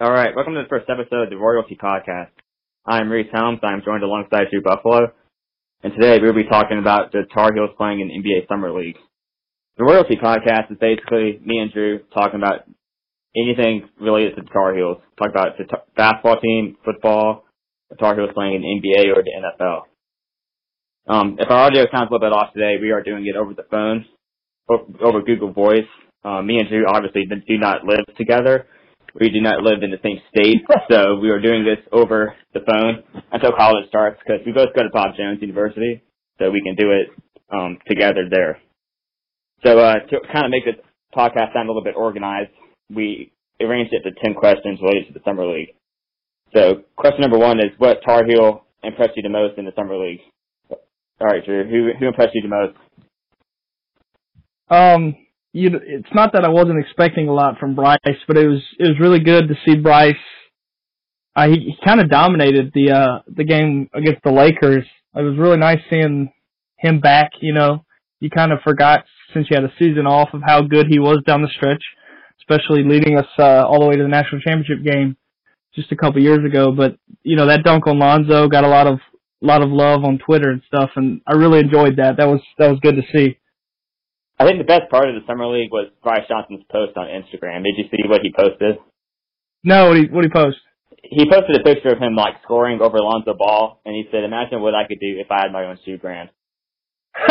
All right, welcome to the first episode of the Royalty Podcast. I'm Reece Helms. I'm joined alongside Drew Buffalo, and today we'll be talking about the Tar Heels playing in the NBA Summer League. The Royalty Podcast is basically me and Drew talking about anything related to the Tar Heels. Talk about the t- basketball team, football, the Tar Heels playing in the NBA or the NFL. Um, if our audio sounds a little bit off today, we are doing it over the phone, over Google Voice. Um, me and Drew obviously do not live together we do not live in the same state, so we were doing this over the phone until college starts because we both go to Bob Jones University, so we can do it um, together there. So uh, to kind of make this podcast sound a little bit organized, we arranged it to 10 questions related to the Summer League. So question number one is, what Tar Heel impressed you the most in the Summer League? All right, Drew, who, who impressed you the most? Um, you know, it's not that I wasn't expecting a lot from Brice, but it was it was really good to see Brice. Uh, he, he kind of dominated the uh the game against the Lakers. It was really nice seeing him back. You know, you kind of forgot since you had a season off of how good he was down the stretch, especially leading us uh, all the way to the national championship game just a couple years ago. But you know that dunk on Lonzo got a lot of lot of love on Twitter and stuff, and I really enjoyed that. That was that was good to see. I think the best part of the summer league was Brice Johnson's post on Instagram. Did you see what he posted? No, what he what he post? He posted a picture of him like scoring over Lonzo Ball, and he said, "Imagine what I could do if I had my own shoe brand."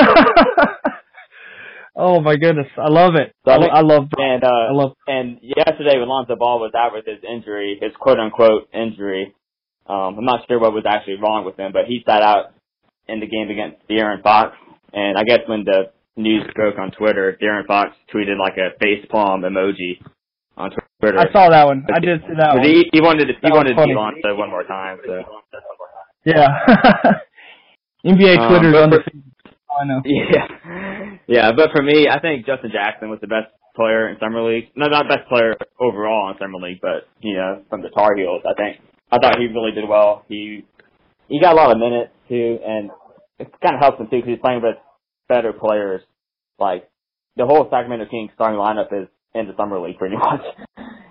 oh my goodness, I love it. So I, I, love and uh, I love and yesterday when Lonzo Ball was out with his injury, his quote unquote injury. Um, I'm not sure what was actually wrong with him, but he sat out in the game against De'Aaron Fox. And I guess when the news broke on Twitter, De'Aaron Fox tweeted like a face palm emoji on Twitter. I saw that one. I did see that one. He, he wanted to he wanted to Lonzo one more time. So yeah, NBA um, Twitter's undefeated. I know. Yeah, yeah, but for me, I think Justin Jackson was the best player in summer league. No, not best player overall in summer league, but you know, from the Tar Heels, I think I thought he really did well. He he got a lot of minutes too, and it kind of helps him too because he's playing with better players. Like the whole Sacramento Kings starting lineup is in the summer league pretty much.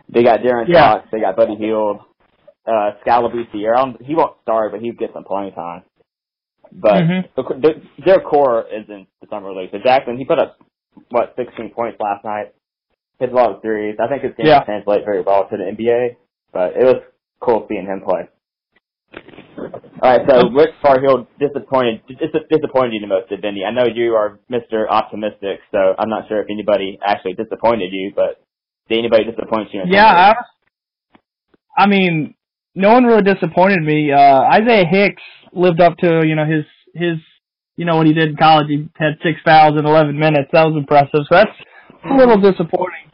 they got De'Aaron yeah. Fox, they got Buddy Hield, uh, Skal He won't start, but he gets some playing time. But mm-hmm. the, the, their core is in the summer league. So Jackson, he put up what 16 points last night. Hit a lot of threes. I think his game yeah. translate very well to the NBA. But it was cool seeing him play. All right, so which Tar Heel disappointed disappointed you the most, Vinny? I know you are Mr. Optimistic, so I'm not sure if anybody actually disappointed you, but did anybody disappoint you? yeah, I, I mean, no one really disappointed me. Uh, Isaiah Hicks lived up to you know his his you know what he did in college. He had six fouls in 11 minutes. That was impressive. So that's a little disappointing,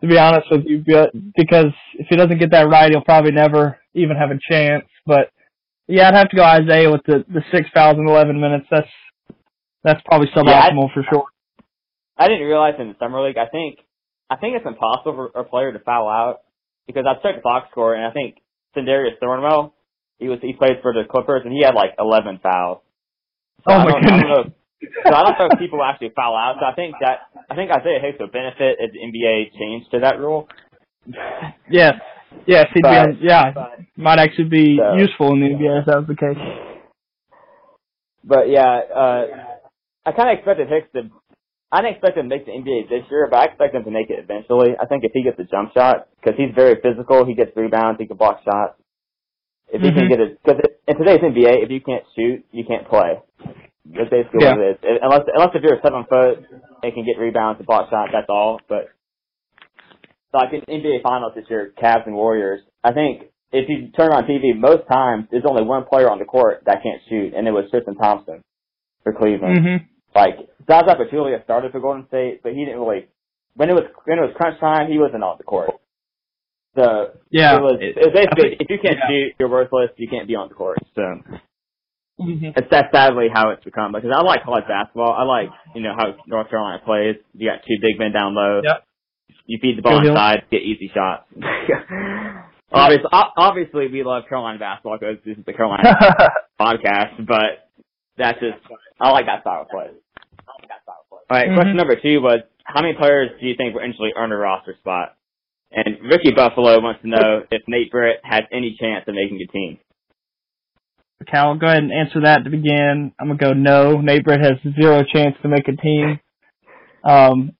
to be honest with you, because if he doesn't get that right, he'll probably never even have a chance. But yeah, I'd have to go Isaiah with the the six fouls in 11 minutes. That's that's probably suboptimal yeah, for sure. I didn't realize in the summer league. I think I think it's impossible for a player to foul out because I've checked the box score and I think Sindarius Thornwell, he was he played for the Clippers and he had like 11 fouls. So oh my goodness. I don't know, so I don't know if people actually foul out. So I think that I think Isaiah Hicks would benefit if the NBA changed to that rule. Yes. Yes, he'd but, be on, yeah, but, might actually be so, useful in the NBA if that was the case. But yeah, uh, I kind of expected Hicks to. I didn't expect him to make the NBA this year, but I expect him to make it eventually. I think if he gets a jump shot, because he's very physical, he gets rebounds, he can block shots. If he mm-hmm. can get it, because in today's NBA, if you can't shoot, you can't play. That's basically yeah. what it is. Unless, unless if you're seven foot and can get rebounds and block shots, that's all. But like in NBA Finals this year, Cavs and Warriors, I think if you turn on TV, most times there's only one player on the court that can't shoot, and it was Tristan Thompson for Cleveland. Mm-hmm. Like Zaza Pachulia started for Golden State, but he didn't really. When it was when it was crunch time, he wasn't on the court. So yeah, it was, it was basically if you can't yeah. shoot, you're worthless. You can't be on the court. So mm-hmm. it's that's sadly how it's become. Because I like college basketball. I like you know how North Carolina plays. You got two big men down low. Yep. You feed the ball inside, get easy shots. obviously, obviously, we love Carolina basketball because this is the Carolina podcast, but that's just I like that style of play. All right, mm-hmm. question number two was how many players do you think will eventually earn a roster spot And Ricky Buffalo wants to know if Nate Britt has any chance of making a team. Okay, I'll go ahead and answer that to begin. I'm gonna go no. Nate Britt has zero chance to make a team. Um,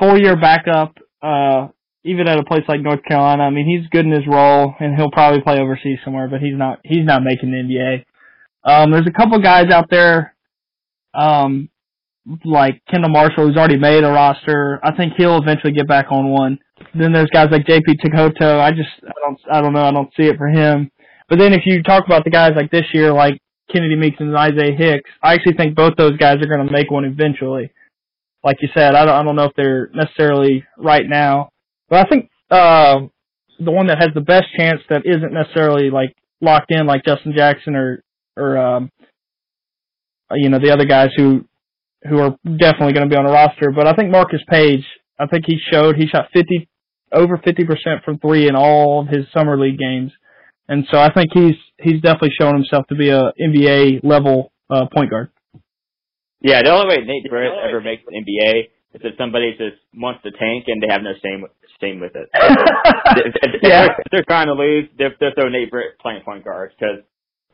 four year backup, uh, even at a place like North Carolina. I mean, he's good in his role, and he'll probably play overseas somewhere, but he's not. He's not making the NBA. Um, there's a couple guys out there, um, like Kendall Marshall, who's already made a roster. I think he'll eventually get back on one. Then there's guys like JP Tokoto. I just, I don't, I don't know. I don't see it for him. But then if you talk about the guys like this year, like Kennedy Meeks and Isaiah Hicks, I actually think both those guys are going to make one eventually. Like you said, I don't, I don't know if they're necessarily right now, but I think uh, the one that has the best chance that isn't necessarily like locked in, like Justin Jackson or or um, you know the other guys who who are definitely going to be on the roster. But I think Marcus Paige, I think he showed he shot 50 over 50 percent from three in all of his summer league games, and so I think he's he's definitely shown himself to be a NBA level uh, point guard. Yeah, the only way Nate Britt ever makes the NBA is if somebody just wants to tank and they have no shame shame with it. if, if, Yeah. they're, if they're trying to lose, they're, they're throwing Nate Britt playing point guard. Because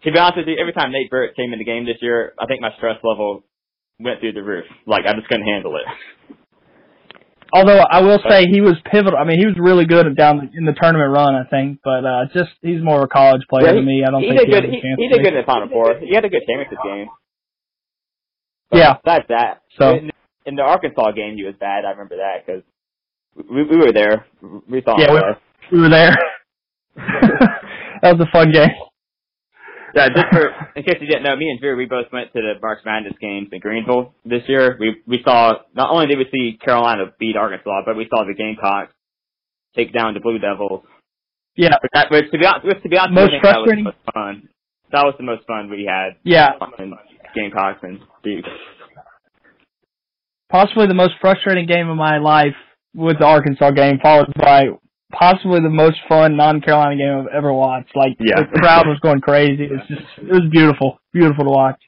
to be honest with you, every time Nate Britt came in the game this year, I think my stress level went through the roof. Like I just couldn't handle it. Although I will say he was pivotal. I mean, he was really good down in the tournament run, I think. But uh just he's more of a college player Yeah, than me. I don't he think did he good. He, he did good in the Final Four. He had a good championship game. But Yeah. Besides that, So- in, in the Arkansas game, he was bad. I remember that because we, we were there. We saw Yeah, we- play. We were there. that was a fun game. Yeah, just for in case you didn't know, me and Drew, we both went to the March Madness games in Greenville this year. We we saw not only did we see Carolina beat Arkansas, but we saw the Gamecocks take down the Blue Devils. Yeah, But that, which to be honest, to be honest, Most think that was frustrating- the most fun. That was the most fun we had. yeah. Gamecocks and Duke. Possibly the most frustrating game of my life was the Arkansas game, followed by possibly the most fun non-Carolina game I've ever watched. Like Yeah. the crowd was going crazy. It was just it was beautiful, beautiful to watch.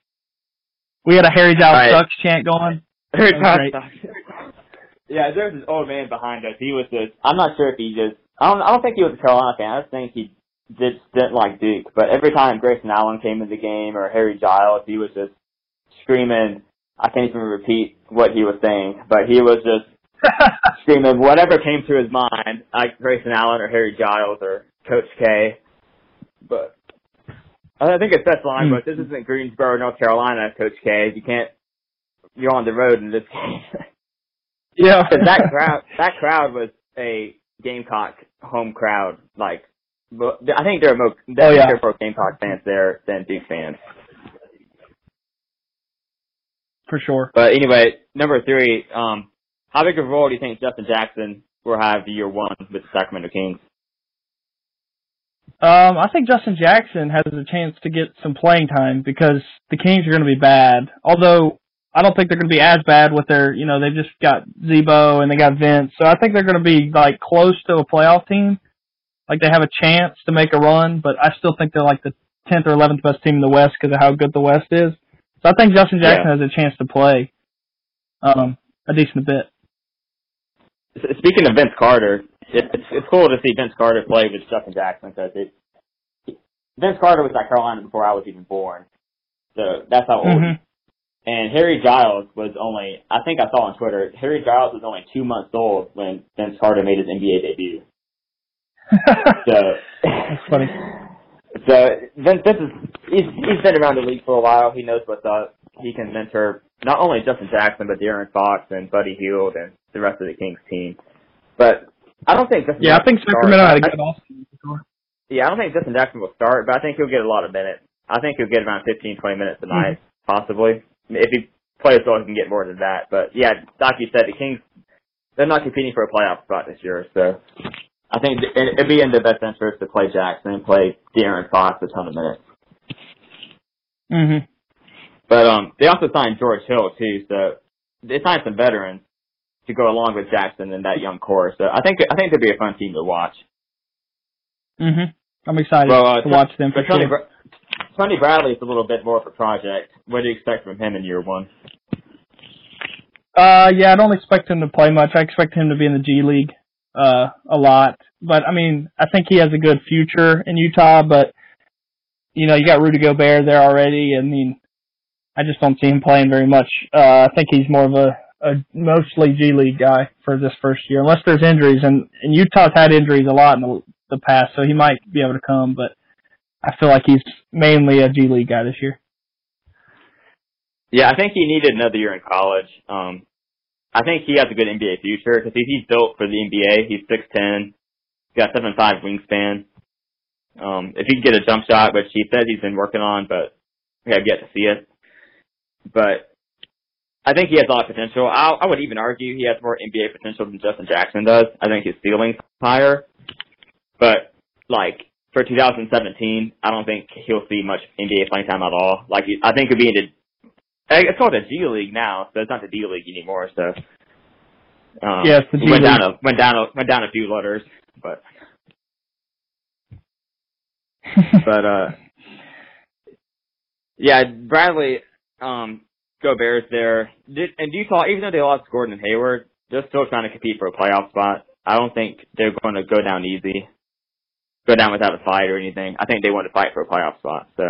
We had a Harry Giles Right. sucks chant going. That was great. yeah, there's this old man behind us. He was just, I'm not sure if he just, I don't, I don't think he was a Carolina fan. I just think he just didn't like Duke. But every time Grayson Allen came in the game or Harry Giles, he was just screaming. I can't even repeat what he was saying, but he was just screaming whatever came to his mind, like Grayson Allen or Harry Giles or Coach K. But I think his best line hmm. but "This isn't Greensboro, North Carolina, Coach K. You can't. You're on the road in this game." yeah. that crowd, that crowd was a Gamecock home crowd. Like, I think there are more, Oh, yeah. there are more Gamecock fans there than Duke fans. for sure. But anyway, number three, um, how big of a role do you think Justin Jackson will have year one with the Sacramento Kings? Um, I think Justin Jackson has a chance to get some playing time because the Kings are going to be bad. Although I don't think they're going to be as bad with their, you know, they've just got Z-Bo and they got Vince, so I think they're going to be like close to a playoff team. Like they have a chance to make a run, but I still think they're like the 10th or 11th best team in the West because of how good the West is. So I think Justin Jackson Yeah. has a chance to play um, a decent bit. Speaking of Vince Carter, it, it's it's cool to see Vince Carter play with Justin Jackson because it Vince Carter was at Carolina before I was even born, so that's how old. Mhm. And Harry Giles was only I think I saw on Twitter Harry Giles was only two months old when Vince Carter made his NBA debut. So That's funny. So Vince, Vince is he's he's been around the league for a while. He knows what's up. He can mentor not only Justin Jackson but De'Aaron Fox and Buddy Hield and the rest of the Kings team. But I don't think Justin yeah, I think Jackson Sacramento had a good offseason. Yeah, I don't think Justin Jackson will start, but I think he'll get a lot of minutes. I think he'll get around 15, 20 minutes a mm-hmm. night, possibly. If he plays well, he can get more than that. But yeah, like you said, the Kings, they're not competing for a playoff spot this year, so I think it- it'd be in their best interest to play Jackson and play De'Aaron Fox a ton of minutes. Mhm. But um, they also signed George Hill too, so they signed some veterans to go along with Jackson and that young core. So I think I think they'd be a fun team to watch. Mhm. I'm excited Well, uh, to watch them for Tony, sure. Tony Bradley is a little bit more of a project. What do you expect from him in year one? Uh, yeah, I don't expect him to play much. I expect him to be in the G League. Uh, a lot. But I mean, I think he has a good future in Utah. But you know, you got Rudy Gobert there already. I mean, I just don't see him playing very much. Uh, I think he's more of a, a mostly G League guy for this first year, unless there's injuries. And, and Utah's had injuries a lot in the, the past, so he might be able to come. But I feel like he's mainly a G League guy this year. Yeah, I think he needed another year in college. Um, I think he has a good NBA future because he's built for the NBA. He's six ten, got seven five wingspan. Um, if he can get a jump shot, which he says he's been working on, but we have yet to see it. But I think he has a lot of potential. I, I would even argue he has more NBA potential than Justin Jackson does. I think his ceiling's higher, but like for 2017, I don't think he'll see much NBA playing time at all. Like I think he'll be in the it's called the G League now, so it's not the D League anymore. So um, yeah, it's the G went League. down a went down a went down a few letters, but but uh, yeah, Bradley um Gobert's there, Did, and Utah, even though they lost Gordon and Hayward, they're still trying to compete for a playoff spot. I don't think they're going to go down easy, go down without a fight or anything. I think they want to fight for a playoff spot. So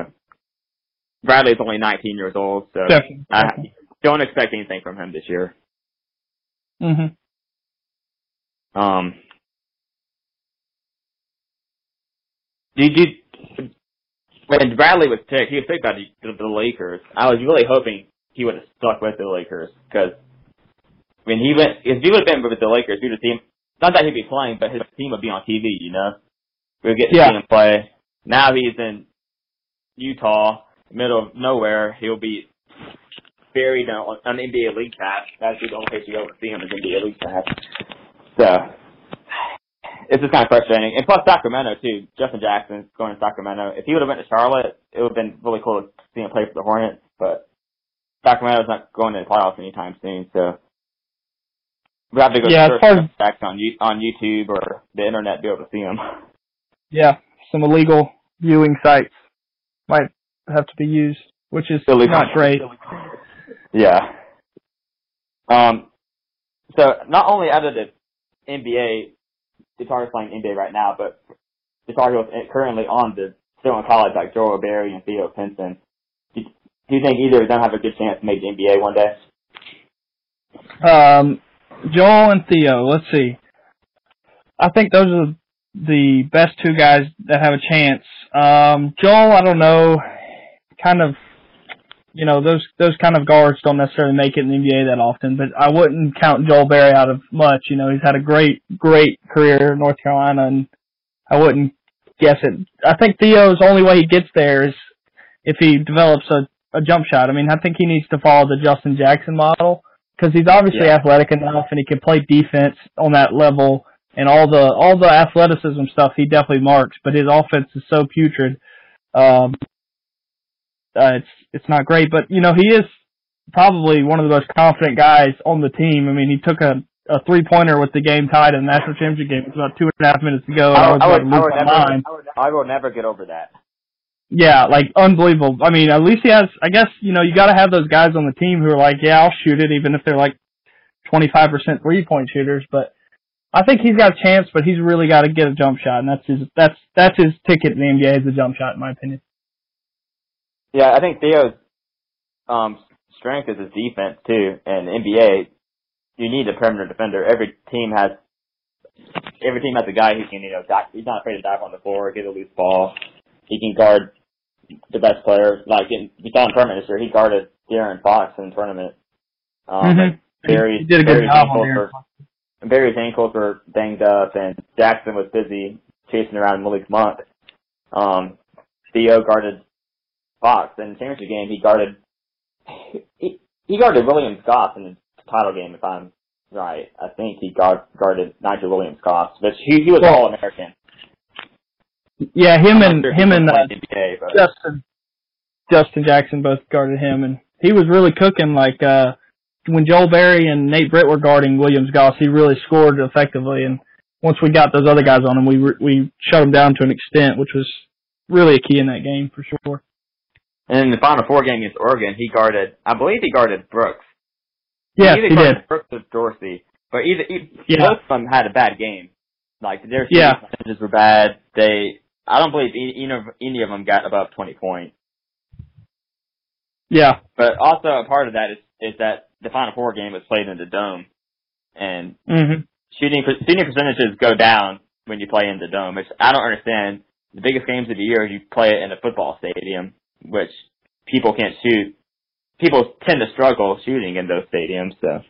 Bradley's only 19 years old, so Definitely. I don't expect anything from him this year. hmm Um, did you when Bradley was picked? He was picked by the, the, Lakers. I was really hoping he would have stuck with the Lakers because when he went, if he would have been with the Lakers, he would have seen. Not that he'd be playing, but his team would be on TV. You know, we would get to Yeah. see him play. Now he's in Utah, middle of nowhere. He'll be buried on an NBA League pass. That's the only place you go to see him is NBA League pass. So it's just kind of frustrating. And plus Sacramento too. Justin Jackson going to Sacramento. If he would have went to Charlotte, it would have been really cool to see him play for the Hornets. But Sacramento's not going to the playoffs anytime soon, so we have to go Yeah, search as- Jackson on on YouTube or the internet to be able to see him. Yeah, some illegal viewing sites might have to be used, which is not great. Yeah. Um. So not only out of the NBA, the is playing NBA right now, but the is currently on the still in college like Joel Berry and Theo Pinson. Do, do you think either of them have a good chance to make the NBA one day? Um, Joel and Theo. Let's see. I think those are the best two guys that have a chance. Um, Joel, I don't know. Kind of, you know, those those kind of guards don't necessarily make it in the NBA that often. But I wouldn't count Joel Berry out of much. You know, he's had a great great career in North Carolina, and I wouldn't guess it. I think Theo's only way he gets there is if he develops a a jump shot. I mean, I think he needs to follow the Justin Jackson model because he's obviously Yeah. athletic enough and he can play defense on that level and all the all the athleticism stuff he definitely marks, but his offense is so putrid. Um, uh, it's it's not great, but you know he is probably one of the most confident guys on the team. I mean, he took a a three pointer with the game tied in the national championship game. It was about two and a half minutes to go. and I, was I would, to I would never, mind. I will never get over that. Yeah, like unbelievable. I mean, at least he has. I guess you know you got to have those guys on the team who are like, yeah, I'll shoot it, even if they're like twenty five percent three point shooters. But I think he's got a chance, but he's really got to get a jump shot, and that's his that's that's his ticket in the NBA is a jump shot, in my opinion. Yeah, I think Theo's um, strength is his defense too. And NBA, you need a perimeter defender. Every team has every team has a guy who can you know dive, he's not afraid to dive on the floor, get a loose ball. He can guard the best players. Like in, we saw in tournament this year, he guarded De'Aaron Fox in the tournament. Um, Mhm. Berry's, He did a good Berry's job on ankles there. were Berry's ankles were banged up, and Jackson was busy chasing around Malik Monk. Um, Theo guarded Fox in the championship game. He guarded he, he guarded Williams Goss in the title game, if I'm right. I think he guard, guarded Nigel Williams Goss, but he, he was Well- all American. Yeah, him and him and uh, NBA, but Justin Justin Jackson both guarded him, and he was really cooking. Like uh when Joel Berry and Nate Britt were guarding Williams Goss, he really scored effectively. And once we got those other guys on him, we re- we shut him down to an extent, which was really a key in that game for sure. And in the final four game against Oregon, he guarded. I believe he guarded Yes, either he guarded did. Brooks or Dorsey, but either, either Yeah. both of them had a bad game. Like their shooting Yeah. percentages were bad. They, I don't believe any, any of any of them got above 20 points. Yeah. But also a part of that is is that the Final Four game was played in the dome, and Mhm. shooting shooting percentages go down when you play in the dome, which I don't understand. The biggest games of the year, you play it in a football stadium, which people can't shoot. People tend to struggle shooting in those stadiums, so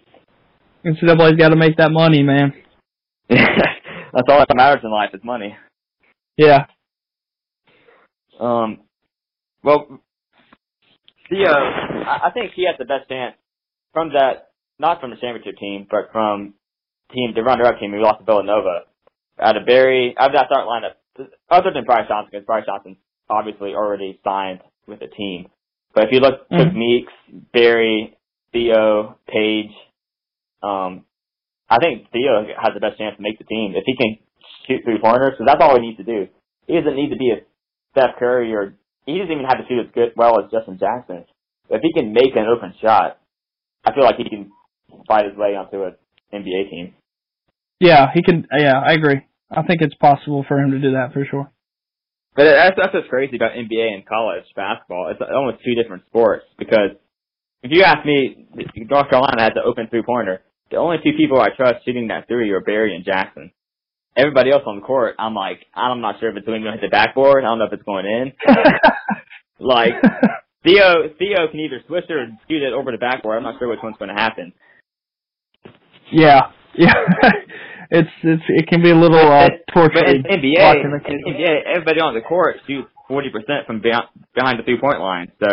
NCAA's got to make that money, man. that's all that matters in life is money. Yeah. Um, well, Theo, I think he has the best chance from that, not from the championship team, but from team the runner-up team who lost to Villanova. Out of Berry, out of that start lineup, other than Brice Johnson, because Brice Johnson's obviously already signed with the team. But if you look, took Mhm. Meeks, Berry, Theo, Paige, um, I think Theo has the best chance to make the team if he can shoot three pointers. Because that's all he needs to do. He doesn't need to be a Steph Curry or he doesn't even have to shoot as good well as Justin Jackson. But if he can make an open shot, I feel like he can fight his way onto an NBA team. Yeah, he can. Yeah, I agree. I think it's possible for him to do that for sure. But that's that's what's crazy about NBA and college basketball. It's almost two different sports because if you ask me, North Carolina has an open three pointer. The only two people I trust shooting that three are Berry and Jackson. Everybody else on the court, I'm like, I'm not sure if it's going to hit the backboard. I don't know if it's going in. Like Theo, Theo can either switch it or shoot it over the backboard. I'm not sure which one's going to happen. yeah, yeah. it's it's it can be a little uh, But torturing. in NBA, in NBA, everybody on the court shoots 40% from behind, behind the three point line. So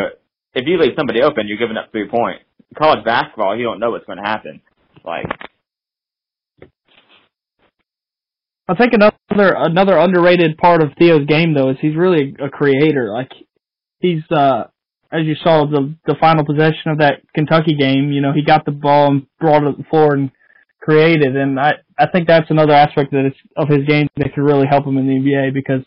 if you leave somebody open, you're giving up three points. College basketball, you don't know what's going to happen. Like, I think another another underrated part of Theo's game though is he's really a creator. Like he's uh as you saw the the final possession of that Kentucky game, you know, he got the ball and brought it to the floor and created and I I think that's another aspect that is of his game that could really help him in the NBA because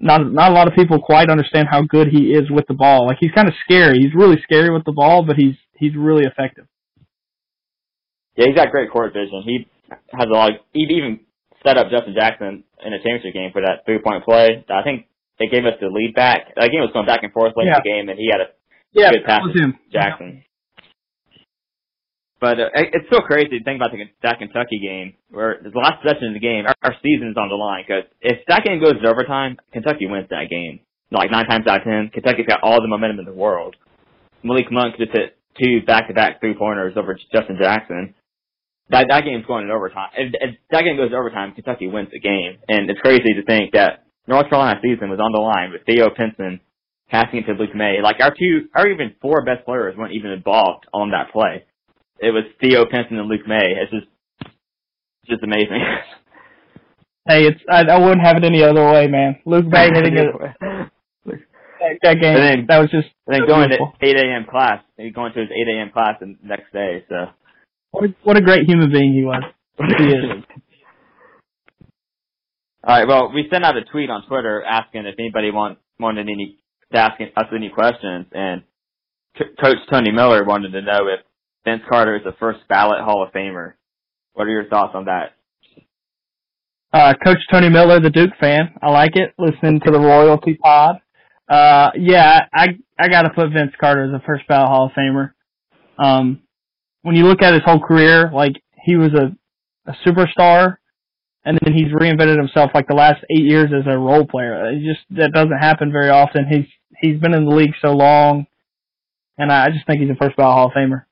not not a lot of people quite understand how good he is with the ball. Like he's kind of scary. He's really scary with the ball, but he's he's really effective. yeah, he's got great court vision. He has a lot. Of, he even set up Justin Jackson in a championship game for that three point play. I think they gave us the lead back. That game was going back and forth late Yeah. in the game, and he had a Yeah, Good pass. him. Jackson. But uh, it- it's so crazy to think about the, that Kentucky game, where the last possession of the game, our, our season's on the line. Because if that game goes to overtime, Kentucky wins that game. Like nine times out of ten, Kentucky's got all the momentum in the world. Malik Monk just hit two back-to-back three-pointers over Justin Jackson. That that game's going in overtime. If, if that game goes to overtime, Kentucky wins the game. And it's crazy to think that North Carolina season was on the line with Theo Pinson passing it to Luke Maye. Like our two, our even four best players weren't even involved on that play. It was Theo Pinson and Luke Maye. It's just, it's just amazing. Hey, it's I, I wouldn't have it any other way, man. Luke Maye hitting it that, that game. Then- that was just and then going to 8 a.m. class, and going to his 8 a.m. class the next day. So What a, what a great human being he was. He is. All right. Well, we sent out a tweet on Twitter asking if anybody want, wanted any to ask us any questions, and C- Coach Tony Miller wanted to know if Vince Carter is a first ballot Hall of Famer. What are your thoughts on that? Uh, Coach Tony Miller, the Duke fan. I like it. Listening to the Royalty Pod. Uh, yeah, I I got to put Vince Carter as a first ballot Hall of Famer. Um, when you look at his whole career, like he was a a superstar, and then he's reinvented himself like the last eight years as a role player. It just that doesn't happen very often. He's he's been in the league so long, and I, I just think he's a first ballot Hall of Famer.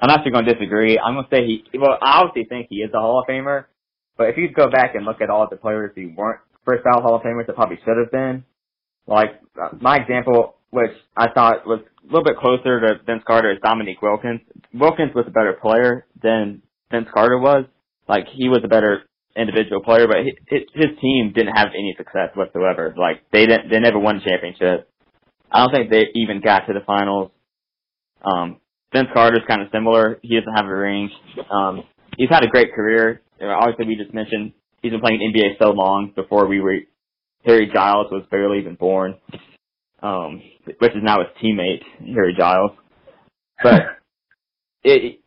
I'm actually going to disagree. I'm going to say he. Well, I obviously think he is a Hall of Famer, but if you go back and look at all the players who weren't first ballot Hall of Famers that probably should have been, like uh, my example, which I thought was a little bit closer to Vince Carter, is Dominique Wilkins. Wilkins was a better player than Vince Carter was. Like he was a better individual player, but his, his team didn't have any success whatsoever. Like they didn't, they never won a championship. I don't think they even got to the finals. Um, Vince Carter's kind of similar. He doesn't have a ring. Um, he's had a great career. Obviously, we just mentioned he's been playing NBA so long before we were. Harry Giles was barely even born, um, which is now his teammate Harry Giles. But it,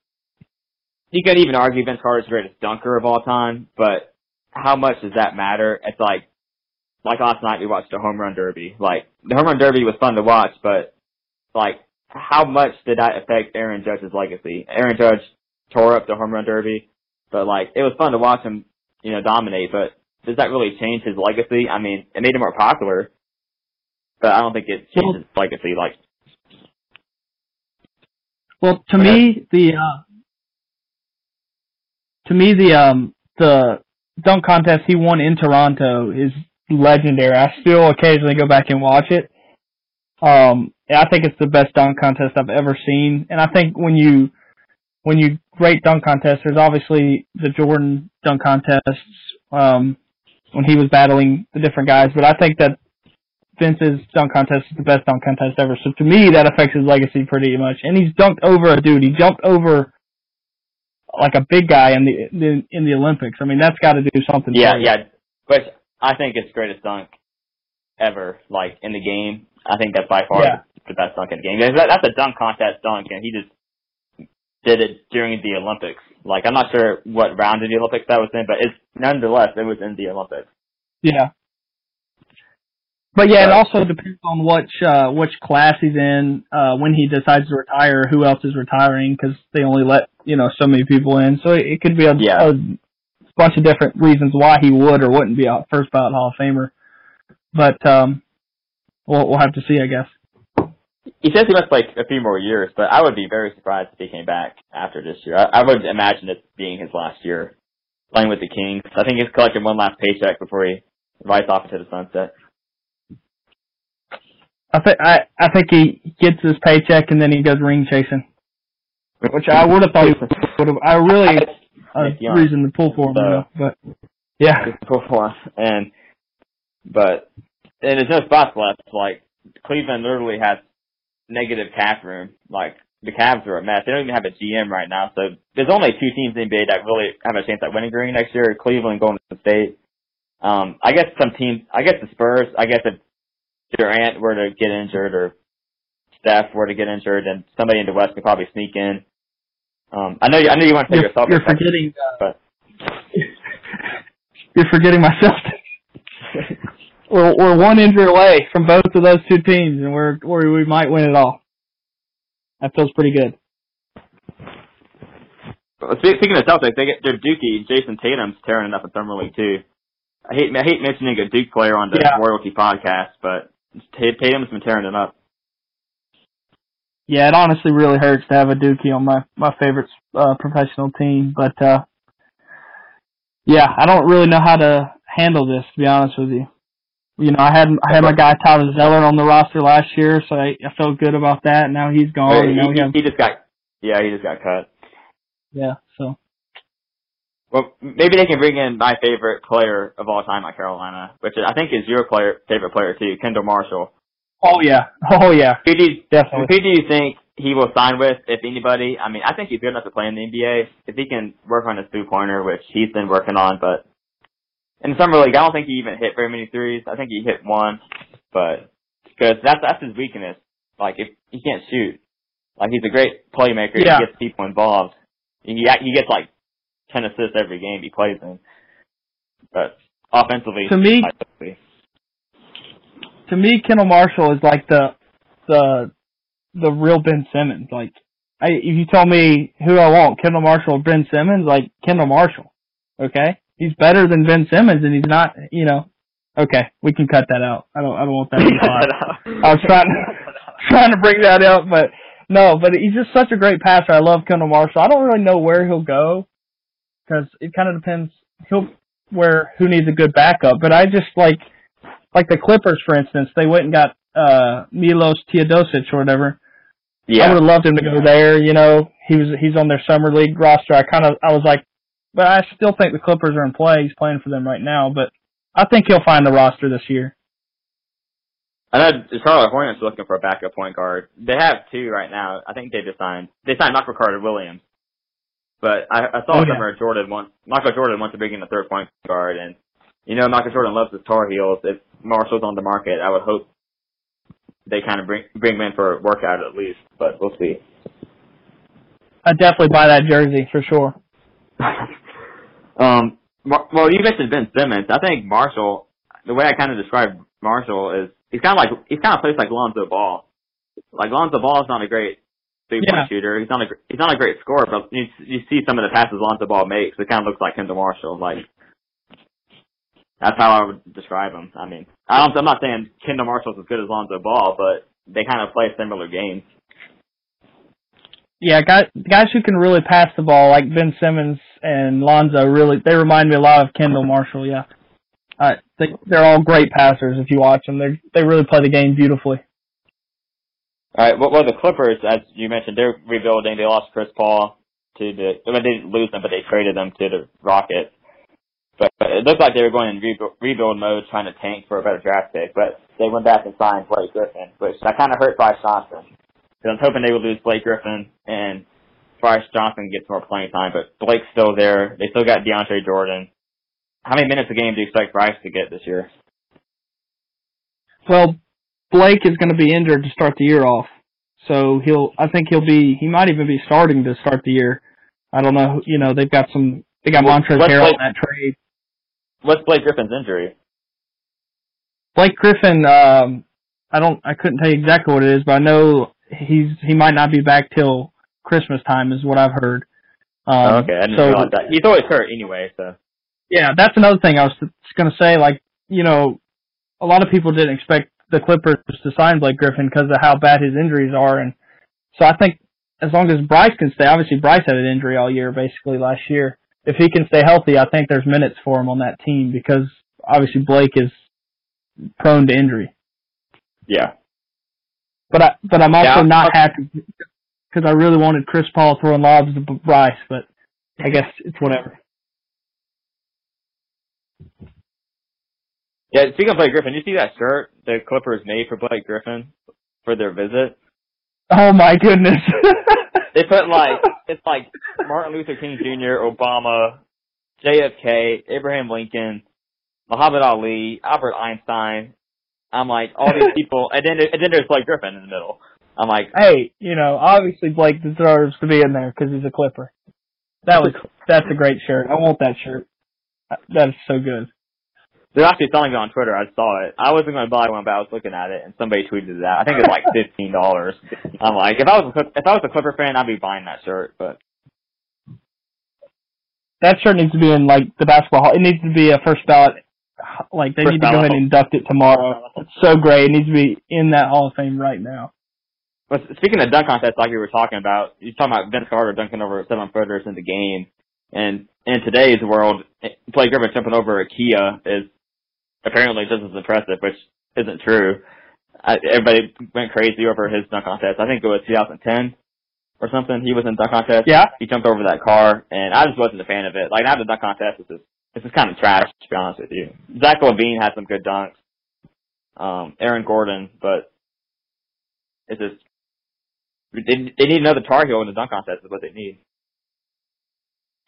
you could even argue Vince Carter's greatest dunker of all time, but how much does that matter? It's like, like last night we watched the home run derby. Like the home run derby was fun to watch, but like how much did that affect Aaron Judge's legacy? Aaron Judge tore up the home run derby, but like it was fun to watch him, you know, dominate. But does that really change his legacy? I mean, it made him more popular, but I don't think it changes his legacy. Like, well, to me, the uh, to me the um the dunk contest he won in Toronto is legendary. I still occasionally go back and watch it. Um, I think it's the best dunk contest I've ever seen, and I think when you when you rate dunk contests, there's obviously the Jordan dunk contests um, when he was battling the different guys, but I think that Vince's dunk contest is the best dunk contest ever. So to me, that affects his legacy pretty much. And he's dunked over a dude. He jumped over like a big guy in the in the Olympics. I mean, that's got to do something. Yeah, yeah. But I think it's greatest dunk ever, like in the game. I think that's by far yeah. The best dunk in the game. That's a dunk contest dunk, and he just did it during the Olympics. Like I'm not sure what round in the Olympics that was in, but it's nonetheless it was in the Olympics. Yeah. But yeah, it also depends on which uh, which class he's in, uh, when he decides to retire, who else is retiring, because they only let you know so many people in. So it could be a, yeah. a bunch of different reasons why he would or wouldn't be a first ballot Hall of Famer. But um, we'll we'll have to see, I guess. He says he must play a few more years, but I would be very surprised if he came back after this year. I, I would imagine it being his last year playing with the Kings. I think he's collecting one last paycheck before he rides off into the sunset. I think I I think he gets his paycheck and then he goes ring chasing, which I would have thought he would have. I really a reason to pull for him, so, but yeah, pull for him. And but and there's no spots left. Like Cleveland literally has negative cap room. Like the Cavs are a mess. They don't even have a GM right now. So there's only two teams in the NBA that really have a chance at winning green next year: Cleveland, Golden State. Um, I guess some teams. I guess the Spurs. I guess if Durant were to get injured or Steph were to get injured, and somebody in the West could probably sneak in. Um, I know you. I know you want to say you're, yourself. You're forgetting. Uh, but you're forgetting myself. We're we're one injury away from both of those two teams, and we're where we might win it all. That feels pretty good. Speaking of Celtics, they get their Dookie Jayson Tatum's tearing it up in summer league too. I hate I hate mentioning a Duke player on the yeah. royalty podcast, but Tatum's been tearing it up. Yeah, it honestly really hurts to have a Dookie on my my favorite uh, professional team, but uh yeah, I don't really know how to handle this to be honest with you. You know, I had I had my guy Tyler Zeller on the roster last year, so I, I felt good about that. Now he's gone. He, he, he just got yeah, he just got cut. Yeah, so well, maybe they can bring in my favorite player of all time at Carolina, which I think is your player favorite player too, Kendall Marshall. Oh yeah, oh yeah, who do you, definitely. Who do you think he will sign with, if anybody? I mean, I think he's good enough to play in the NBA if he can work on his three pointer, which he's been working on. But in summer league, I don't think he even hit very many threes. I think he hit one, but because that's that's his weakness. Like if he can't shoot, like he's a great playmaker. Yeah. He gets people involved. He he gets like ten assists every game he plays in. But offensively, to me, to me, Kendall Marshall is like the the the real Ben Simmons. Like, I, if you tell me who I want, Kendall Marshall or Ben Simmons, like Kendall Marshall. Okay, he's better than Ben Simmons, and he's not. You know, okay, we can cut that out. I don't. I don't want that to be I was trying trying to bring that out, but no. But he's just such a great passer. I love Kendall Marshall. I don't really know where he'll go because it kind of depends. He'll where who needs a good backup, but I just like like the Clippers, for instance. They went and got uh Milos Teodosic or whatever. Yeah. I would have loved him to go there. You know, he was he's on their summer league roster. I kind of I was like, but I still think the Clippers are in play. He's playing for them right now, but I think he'll find the roster this year. I know the Charlotte Hornets are looking for a backup point guard. They have two right now. I think they just signed. They signed Michael Carter Williams. But I, I saw Oh, somewhere Jordan wants Michael Jordan wants to bring in a third point guard, and you know Michael Jordan loves his Tar Heels. If Marshall's on the market, I would hope they kind of bring bring him in for a workout at least. But we'll see. I definitely buy that jersey for sure. um, well, you mentioned Ben Simmons. I think Marshall. The way I kind of describe Marshall is he's kind of like he's kind of plays like Lonzo Ball. Like Lonzo Ball is not a great three point yeah. shooter. He's not a he's not a great scorer, but you you see some of the passes Lonzo Ball makes. It kind of looks like Kendall Marshall. Like that's how I would describe him. I mean, I don't, I'm not saying Kendall Marshall's as good as Lonzo Ball, but they kind of play similar games. Yeah, guys, guys who can really pass the ball, like Ben Simmons and Lonzo, really they remind me a lot of Kendall Marshall. Yeah, uh, they, they're all great passers. If you watch them, they they really play the game beautifully. All right. Well, well, the Clippers, as you mentioned, they're rebuilding. They lost Chris Paul to the. I mean, they didn't lose them, but they traded them to the Rockets. But, but it looked like they were going in rebuild, rebuild mode, trying to tank for a better draft pick. But they went back and signed Blake Griffin, which that kind of hurt Brice Johnson. I was hoping they would lose Blake Griffin and Brice Johnson gets more playing time. But Blake's still there. They still got DeAndre Jordan. How many minutes a game do you expect Brice to get this year? Well, Blake is going to be injured to start the year off. So he'll, I think he'll be, he might even be starting to start the year. I don't know, you know, they've got some, they got Montrezl Harrell in that trade. What's Blake Griffin's injury? Blake Griffin, um, I don't, I couldn't tell you exactly what it is, but I know he's, he might not be back till Christmas time is what I've heard. Um, oh, okay, I didn't so, realize that. He's always hurt anyway, so. Yeah, that's another thing I was going to say, like, you know, a lot of people didn't expect the Clippers to sign Blake Griffin because of how bad his injuries are, and so I think as long as Brice can stay, obviously Brice had an injury all year basically last year. If he can stay healthy, I think there's minutes for him on that team because obviously Blake is prone to injury. Yeah. But I but I'm also yeah, not happy because I really wanted Chris Paul throwing lobs to Brice, but I guess it's whatever. Yeah, speaking of Blake Griffin, you see that shirt the Clippers made for Blake Griffin for their visit? Oh my goodness. they put like it's like Martin Luther King Jr., Obama, JFK, Abraham Lincoln, Muhammad Ali, Albert Einstein. I'm like all these people, and then and then there's Blake Griffin in the middle. I'm like, hey, you know, obviously Blake deserves to be in there because he's a Clipper. That was that's a great shirt. I want that shirt. That is so good. They're actually selling it on Twitter. I saw it. I wasn't going to buy one, but I was looking at it, and somebody tweeted it out. I think it's like fifteen dollars. I'm like, if I was a, if I was a Clipper fan, I'd be buying that shirt. But that shirt needs to be in like the basketball hall. It needs to be a first ballot. Like they first need to go ahead and induct it tomorrow. It's so great. It needs to be in that Hall of Fame right now. But speaking of dunk contests, like we were talking about, you're talking about Vince Carter dunking over seven footers in the game, and in today's world, Blake Griffin jumping over a Kia is apparently just as impressive, which isn't true. I, everybody went crazy over his dunk contest. I think it was 2010 or something. He was in dunk contest. Yeah. He jumped over that car, and I just wasn't a fan of it. Like now the dunk contest is just this is kind of trash to be honest with you. Zach LaVine had some good dunks. Um, Aaron Gordon, but it's just they, they need another Tar Heel in the dunk contest is what they need.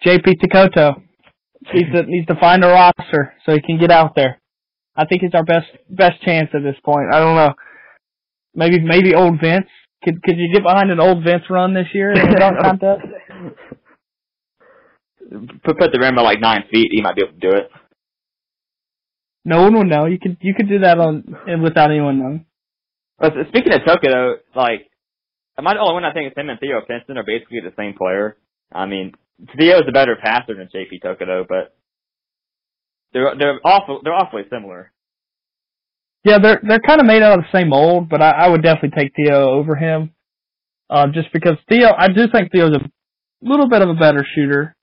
JP Tokoto needs to needs to find a roster so he can get out there. I think it's our best best chance at this point. I don't know. Maybe maybe old Vince. Could could you get behind an old Vince run this year in the dunk contest? Put put the rim at like nine feet, he might be able to do it. No one would know. You could you could do that on without anyone knowing. But speaking of Toko, like, am I the only one I think it's him and Theo Pinson are basically the same player? I mean, Theo's a better passer than JP Tokoto, but they're they're awful. They're awfully similar. Yeah, they're they're kind of made out of the same mold, but I, I would definitely take Theo over him, uh, just because Theo. I do think Theo's a little bit of a better shooter.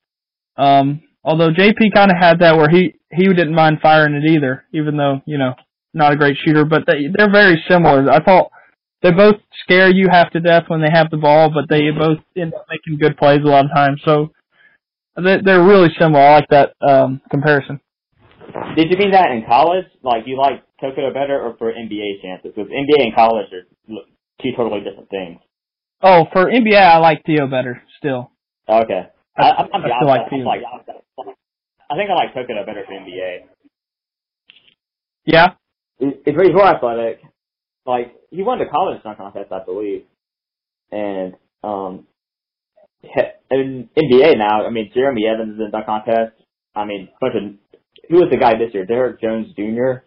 Um, although JP kind of had that where he he didn't mind firing it either, even though you know not a great shooter. But they they're very similar. I thought they both scare you half to death when they have the ball, but they both end up making good plays a lot of times. So they, they're really similar. I like that um, comparison. Did you mean that in college? Like you like Tokyo better, or for NBA chances? Because NBA and college are two totally different things. Oh, for NBA, I like Theo better still. Okay, I, I, I'm, I, I like Theo. Like, I think I like Tokyo better for NBA. Yeah, it's very more athletic. Like he won the college dunk contest, I believe, and um, in NBA now, I mean, Jeremy Evans is in the dunk contest. I mean, bunch of who was the guy this year? Derrick Jones Jr.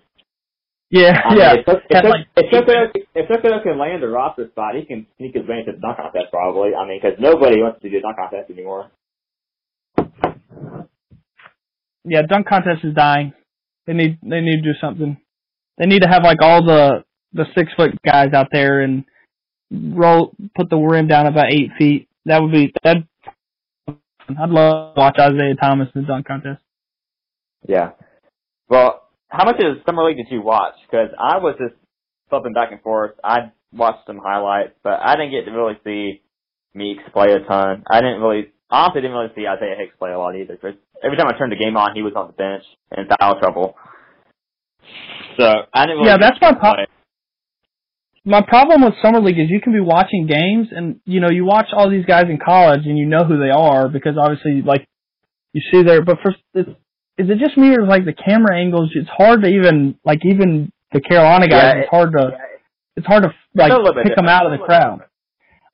Yeah, I mean, yeah. If, if, Had, if, like, if, Tuchel- if Tuchel can land a roster spot, he can he can bring it to the dunk contest probably. I mean, because nobody wants to do dunk contest anymore. yeah, dunk contest is dying. They need they need to do something. They need to have like all the the six foot guys out there and roll put the rim down about eight feet. That would be that. I'd love to watch Isaiah Thomas in the dunk contest. Yeah. Well, how much of summer league did you watch? Because I was just flipping back and forth. I watched some highlights, but I didn't get to really see Meeks play a ton. I didn't really, honestly, didn't really see Isaiah Hicks play a lot either. Cause every time I turned the game on, he was on the bench in foul trouble. So I didn't really. Yeah, that's my see him pro- play. My problem with summer league is you can be watching games and you know you watch all these guys in college and you know who they are because obviously like you see there. But for it's, is it just me or like the camera angles? It's hard to even like even the Carolina guys. Yeah, it's hard to it's hard to like pick them out of the crowd.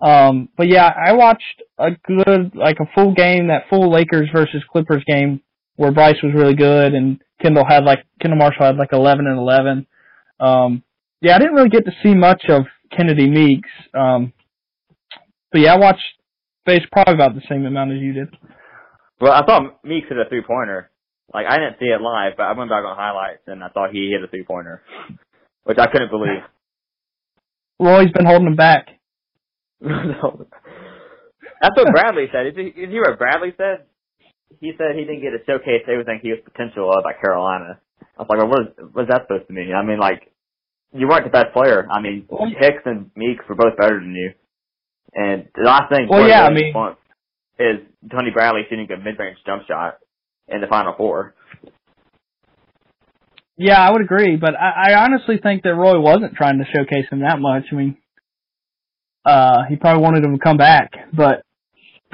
Um, but yeah, I watched a good like a full game that full Lakers versus Clippers game where Brice was really good and Kendall had like Kendall Marshall had like eleven and eleven. Um, yeah, I didn't really get to see much of Kennedy Meeks. Um, but yeah, I watched base probably about the same amount as you did. Well, I thought Meeks hit a three pointer. Like I didn't see it live, but I went back on highlights and I thought he hit a three pointer, which I couldn't believe. Roy's been holding him back. That's what Bradley said. Did you, did you hear what Bradley said? He said he didn't get to showcase everything he was potential of at Carolina. I was like, well, what is, what is that supposed to mean? I mean, like, you weren't the best player. I mean, Hicks and Meeks were both better than you. And the last thing Well, yeah, I mean- is Tony Bradley shooting a mid-range jump shot in the Final Four. Yeah, I would agree, but I, I honestly think that Roy wasn't trying to showcase him that much. I mean, uh, he probably wanted him to come back, but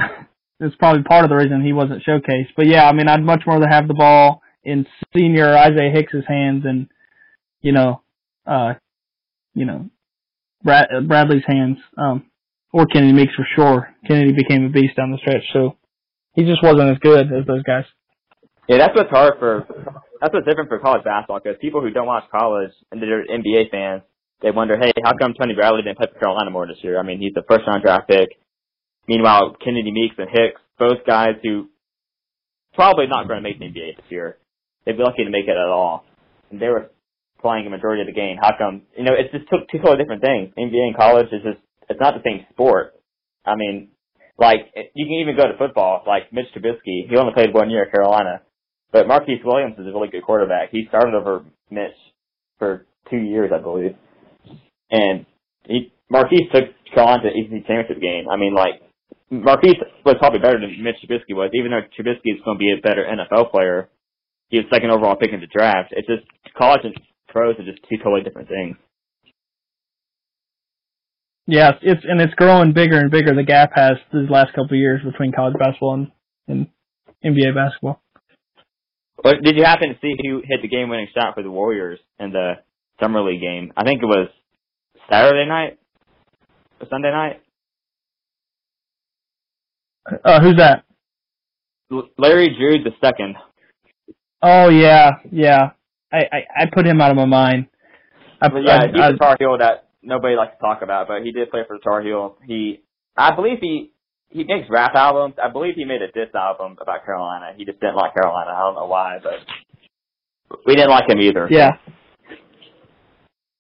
it's probably part of the reason he wasn't showcased. But yeah, I mean, I'd much rather have the ball in senior Isaiah Hicks's hands and you know, uh, you know, Brad, uh, Bradley's hands, um, or Kennedy Meeks for sure. Kennedy became a beast down the stretch, so he just wasn't as good as those guys. Yeah, that's what's hard for. That's what's different for college basketball because people who don't watch college and they're NBA fans, they wonder, hey, how come Tony Bradley didn't play for Carolina more this year? I mean, he's the first round draft pick. Meanwhile, Kennedy Meeks and Hicks, both guys who probably not going to make the NBA this year, they'd be lucky to make it at all. And they were playing a majority of the game. How come? You know, it's just two, totally different things. NBA and college is just it's not the same sport. I mean, like you can even go to football. Like Mitch Trubisky, he only played one year at Carolina, but Marquise Williams is a really good quarterback. He started over Mitch for two years, I believe, and he Marquise took Carolina to the ACC championship game. I mean, like Marquise was probably better than Mitch Trubisky was, even though Trubisky is going to be a better NFL player. He was second overall pick in the draft. It's just college and pros are just two totally different things. Yeah, it's and it's growing bigger and bigger. The gap has these last couple of years between college basketball and, and NBA basketball. Did you happen to see who hit the game-winning shot for the Warriors in the summer league game? I think it was Saturday night or Sunday night. Uh, who's that? L- Larry Drew the second. Oh yeah, yeah. I, I I put him out of my mind. I, But yeah, I, he's I, a Tar Heel that nobody likes to talk about, but he did play for the Tar Heel. He, I believe he he makes rap albums. I believe he made a diss album about Carolina. He just didn't like Carolina. I don't know why, but we didn't like him either. yeah.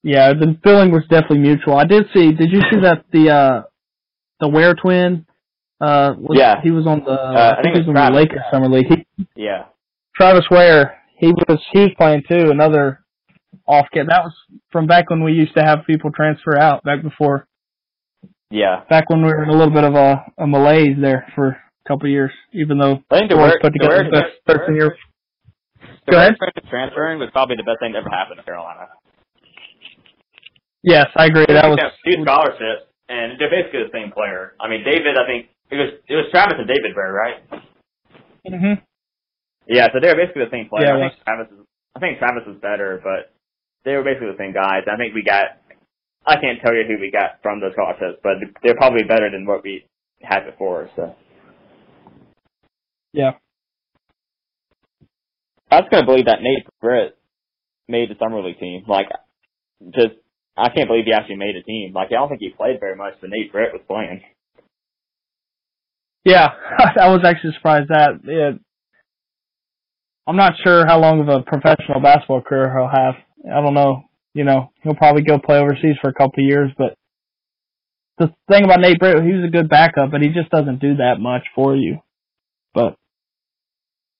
Yeah, the feeling was definitely mutual. I did see. Did you see that the uh the Wear twin? Uh, was, Yeah. he was on the. Uh, I think he was on the. Lakers summer league. He, Yeah. Travis Wear. He was he was playing too. Another off kid. That was from back when we used to have people transfer out. Back before Yeah. back when we were in a little bit of a, a malaise there for a couple of years, even though I think the word, put the together the best thirteen year. the Go ahead. transferring was probably the best thing that ever happened to Carolina. Yes, I agree. That was two scholarships, and they're basically the same player. I mean, David, I think it was it was Travis and David Wear, right? hmm Yeah, so they were basically the same player. Yeah, I think Travis is, I think Travis was better, but they were basically the same guys. I think we got I can't tell you who we got from those scholarships, but they're probably better than what we had before. So Yeah. I was gonna believe that Nate Britt made the summer league team. Like, just I can't believe he actually made a team. Like, I don't think he played very much, but Nate Britt was playing. Yeah, I was actually surprised that. Yeah. I'm not sure how long of a professional basketball career he'll have. I don't know. You know, he'll probably go play overseas for a couple of years, but the thing about Nate Britt, he was a good backup, but he just doesn't do that much for you. But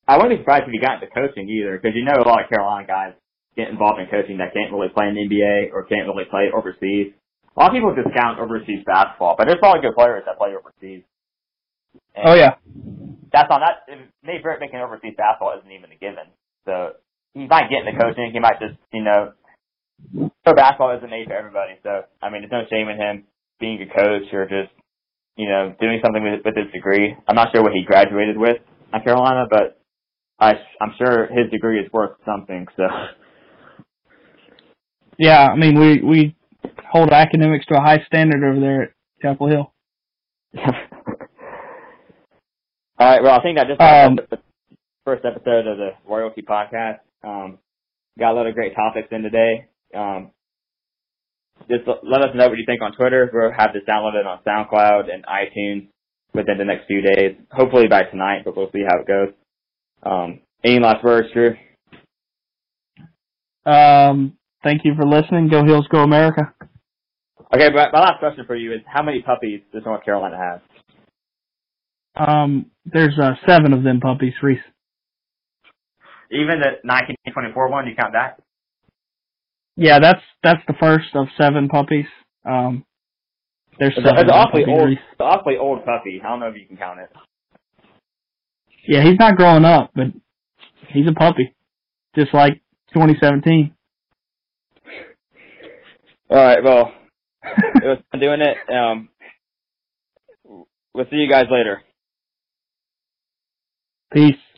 I wouldn't be surprised if he got into coaching either, because you know a lot of Carolina guys get involved in coaching that can't really play in the NBA or can't really play overseas. A lot of people discount overseas basketball, but there's probably good players that play overseas. And oh yeah, that's on that. Nate Britt making overseas basketball isn't even a given. So he might get into coaching. He might just you know, so basketball isn't made for everybody. So I mean, there's no shame in him being a coach or just you know doing something with, with his degree. I'm not sure what he graduated with at Carolina, but I, I'm sure his degree is worth something. So. Yeah, I mean we we hold academics to a high standard over there at Chapel Hill. All right. Well, I think that just um, the first episode of the Royalty Podcast. Um, got a lot of great topics in today. Um, just let us know what you think on Twitter. We'll have this downloaded on SoundCloud and iTunes within the next few days. Hopefully by tonight, but we'll see how it goes. Um, any last words, Drew? Um, thank you for listening. Go Heels, go America. Okay, but my last question for you is: How many puppies does North Carolina have? Um, there's uh, seven of them puppies, Reece. Even the 1924 one, you count that? Yeah, that's that's the first of seven puppies. Um, there's it's, seven. It's awfully old. It's an awfully old puppy. I don't know if you can count it. Yeah, he's not growing up, but he's a puppy, just like 2017. All right, well, it was fun doing it. Um, we'll see you guys later. Peace.